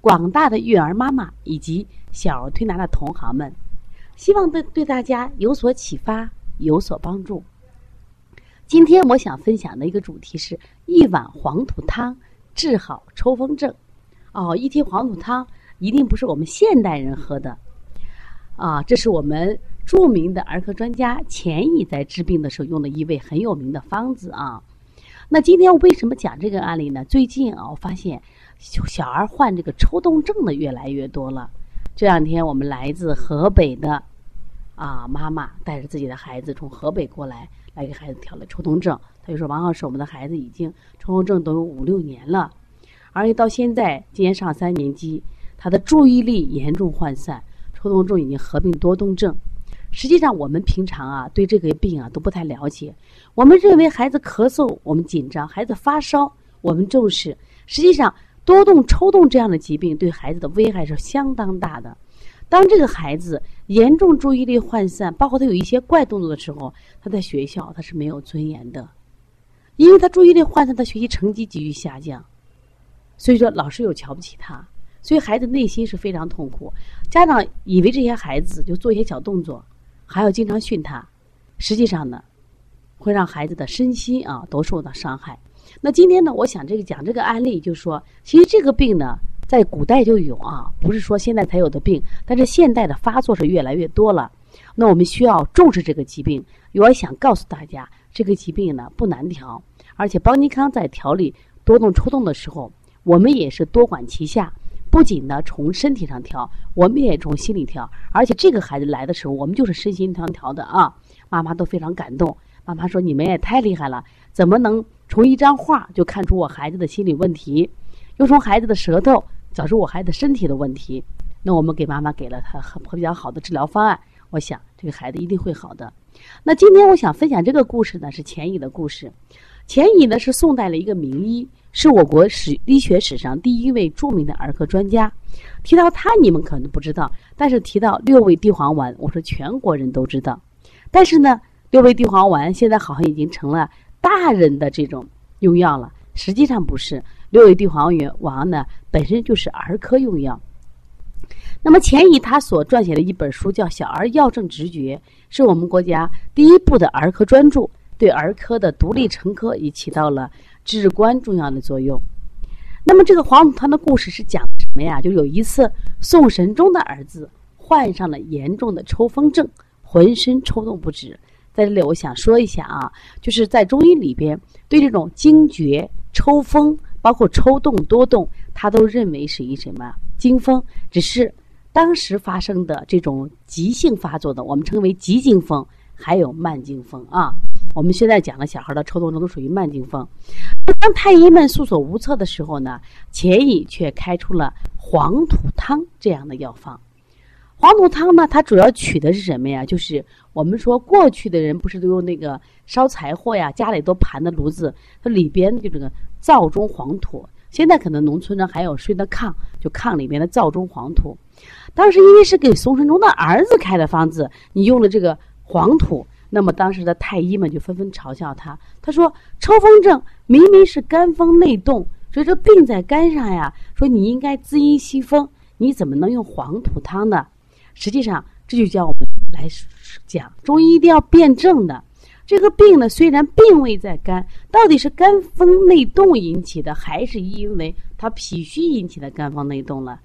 广大的育儿妈妈以及。小儿推拿的同行们，希望对对大家有所启发，有所帮助。今天我想分享的一个主题是一碗黄土汤治好抽风症。哦，一提黄土汤，一定不是我们现代人喝的啊，这是我们著名的儿科专家钱乙在治病的时候用的一味很有名的方子啊。那今天我为什么讲这个案例呢？最近啊，我发现小儿患这个抽动症的越来越多了。这两天，我们来自河北的啊妈妈带着自己的孩子从河北过来，来给孩子调了抽动症。他就说：“王老师，我们的孩子已经抽动症都有五六年了，而且到现在今年上三年级，他的注意力严重涣散，抽动症已经合并多动症。实际上，我们平常啊对这个病啊都不太了解。我们认为孩子咳嗽我们紧张，孩子发烧我们重视。实际上。”多动、抽动这样的疾病对孩子的危害是相当大的。当这个孩子严重注意力涣散，包括他有一些怪动作的时候，他在学校他是没有尊严的，因为他注意力涣散，他学习成绩急剧下降。所以说，老师又瞧不起他，所以孩子内心是非常痛苦。家长以为这些孩子就做一些小动作，还要经常训他，实际上呢，会让孩子的身心啊都受到伤害。那今天呢，我想这个讲这个案例，就是说，其实这个病呢，在古代就有啊，不是说现在才有的病，但是现代的发作是越来越多了。那我们需要重视这个疾病。我想告诉大家，这个疾病呢不难调，而且邦尼康在调理多动抽动的时候，我们也是多管齐下，不仅呢从身体上调，我们也从心理调。而且这个孩子来的时候，我们就是身心相调的啊，妈妈都非常感动。妈妈说：“你们也太厉害了，怎么能？”从一张画就看出我孩子的心理问题，又从孩子的舌头找出我孩子身体的问题。那我们给妈妈给了他很比较好的治疗方案，我想这个孩子一定会好的。那今天我想分享这个故事呢，是钱乙的故事。钱乙呢是宋代的一个名医，是我国史医学史上第一位著名的儿科专家。提到他，你们可能不知道，但是提到六味地黄丸，我说全国人都知道。但是呢，六味地黄丸现在好像已经成了。大人的这种用药了，实际上不是六味地黄丸王呢，本身就是儿科用药。那么钱乙他所撰写的一本书叫《小儿药证直觉》，是我们国家第一部的儿科专著，对儿科的独立成科也起到了至关重要的作用。那么这个黄土汤的故事是讲什么呀？就有一次宋神宗的儿子患上了严重的抽风症，浑身抽动不止。在这里，我想说一下啊，就是在中医里边，对这种惊厥、抽风，包括抽动多动，他都认为是一什么惊风，只是当时发生的这种急性发作的，我们称为急惊风，还有慢惊风啊。我们现在讲的小孩的抽动症都属于慢惊风。当太医们束手无策的时候呢，钱乙却开出了黄土汤这样的药方。黄土汤呢，它主要取的是什么呀？就是我们说过去的人不是都用那个烧柴火呀，家里都盘的炉子，它里边就这个灶中黄土。现在可能农村呢还有睡的炕，就炕里面的灶中黄土。当时因为是给宋神宗的儿子开的方子，你用了这个黄土，那么当时的太医们就纷纷嘲笑他。他说：“抽风症明明是肝风内动，所以这病在肝上呀。说你应该滋阴息风，你怎么能用黄土汤呢？”实际上，这就叫我们来讲中医一定要辩证的。这个病呢，虽然病位在肝，到底是肝风内动引起的，还是因为他脾虚引起的肝风内动了？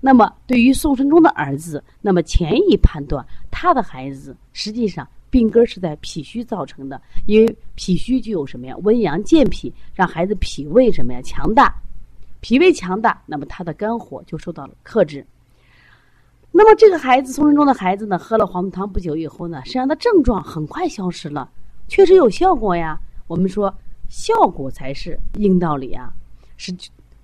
那么，对于宋神宗的儿子，那么前一判断他的孩子实际上病根是在脾虚造成的，因为脾虚就有什么呀？温阳健脾，让孩子脾胃什么呀？强大，脾胃强大，那么他的肝火就受到了克制。那么这个孩子，宋神宗的孩子呢，喝了黄汤不久以后呢，身上的症状很快消失了，确实有效果呀。我们说效果才是硬道理啊，是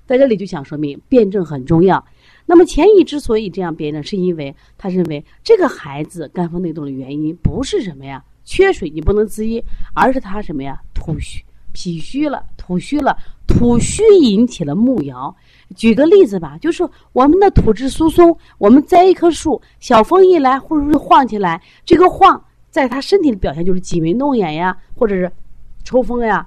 在这里就想说明辩证很重要。那么前乙之所以这样辩证，是因为他认为这个孩子肝风内动的原因不是什么呀，缺水你不能滋阴，而是他什么呀，吐虚、脾虚了，吐虚了，吐虚引起了木摇。举个例子吧，就是我们的土质疏松，我们栽一棵树，小风一来，或者是晃起来，这个晃在他身体的表现就是挤眉弄眼呀，或者是抽风呀。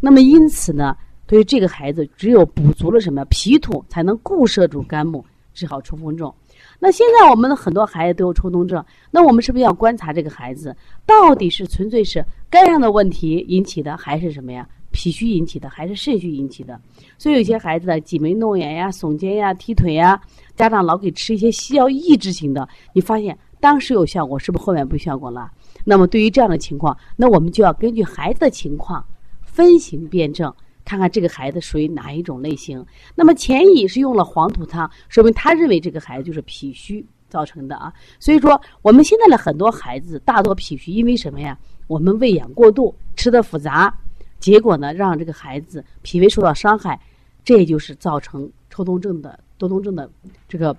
那么因此呢，对于这个孩子，只有补足了什么脾土，才能固摄住肝木，治好抽风症。那现在我们的很多孩子都有抽动症，那我们是不是要观察这个孩子到底是纯粹是肝上的问题引起的，还是什么呀？脾虚引起的还是肾虚引起的？所以有些孩子的挤眉弄眼呀、耸肩呀、踢腿呀，家长老给吃一些西药抑制型的，你发现当时有效果，是不是后面没效果了？那么对于这样的情况，那我们就要根据孩子的情况分型辨证，看看这个孩子属于哪一种类型。那么前乙是用了黄土汤，说明他认为这个孩子就是脾虚造成的啊。所以说我们现在的很多孩子大多脾虚，因为什么呀？我们喂养过度，吃的复杂。结果呢，让这个孩子脾胃受到伤害，这也就是造成抽动症的多动症的这个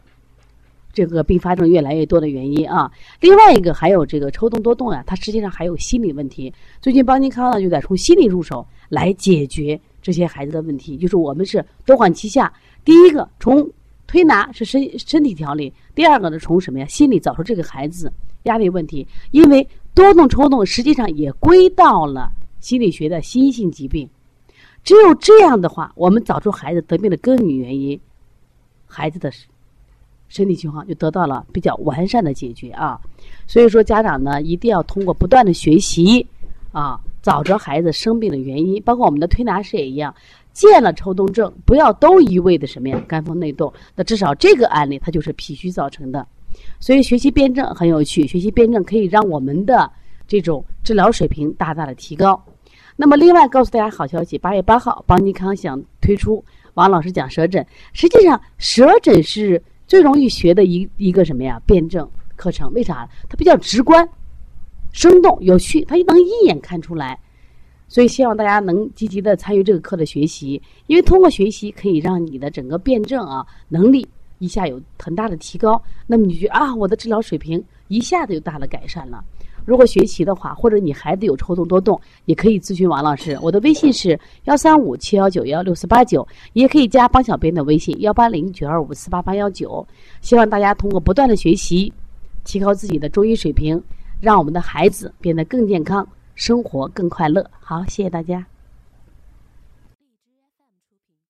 这个并发症越来越多的原因啊。另外一个还有这个抽动多动呀，它实际上还有心理问题。最近邦尼康呢就在从心理入手来解决这些孩子的问题，就是我们是多管齐下。第一个从推拿是身身体调理，第二个呢从什么呀心理找出这个孩子压力问题，因为多动抽动实际上也归到了。心理学的心性疾病，只有这样的话，我们找出孩子得病的根源原因，孩子的身体情况就得到了比较完善的解决啊。所以说，家长呢一定要通过不断的学习啊，找着孩子生病的原因。包括我们的推拿师也一样，见了抽动症，不要都一味的什么呀，肝风内动。那至少这个案例它就是脾虚造成的。所以学习辩证很有趣，学习辩证可以让我们的这种治疗水平大大的提高。那么，另外告诉大家好消息，八月八号，邦尼康想推出王老师讲舌诊。实际上，舌诊是最容易学的一一个什么呀？辩证课程。为啥？它比较直观、生动、有趣，它能一眼看出来。所以，希望大家能积极的参与这个课的学习，因为通过学习可以让你的整个辩证啊能力一下有很大的提高。那么，你觉得啊，我的治疗水平一下子就大的改善了。如果学习的话，或者你孩子有抽动多动，也可以咨询王老师。我的微信是幺三五七幺九幺六四八九，也可以加帮小编的微信幺八零九二五四八八幺九。希望大家通过不断的学习，提高自己的中医水平，让我们的孩子变得更健康，生活更快乐。好，谢谢大家。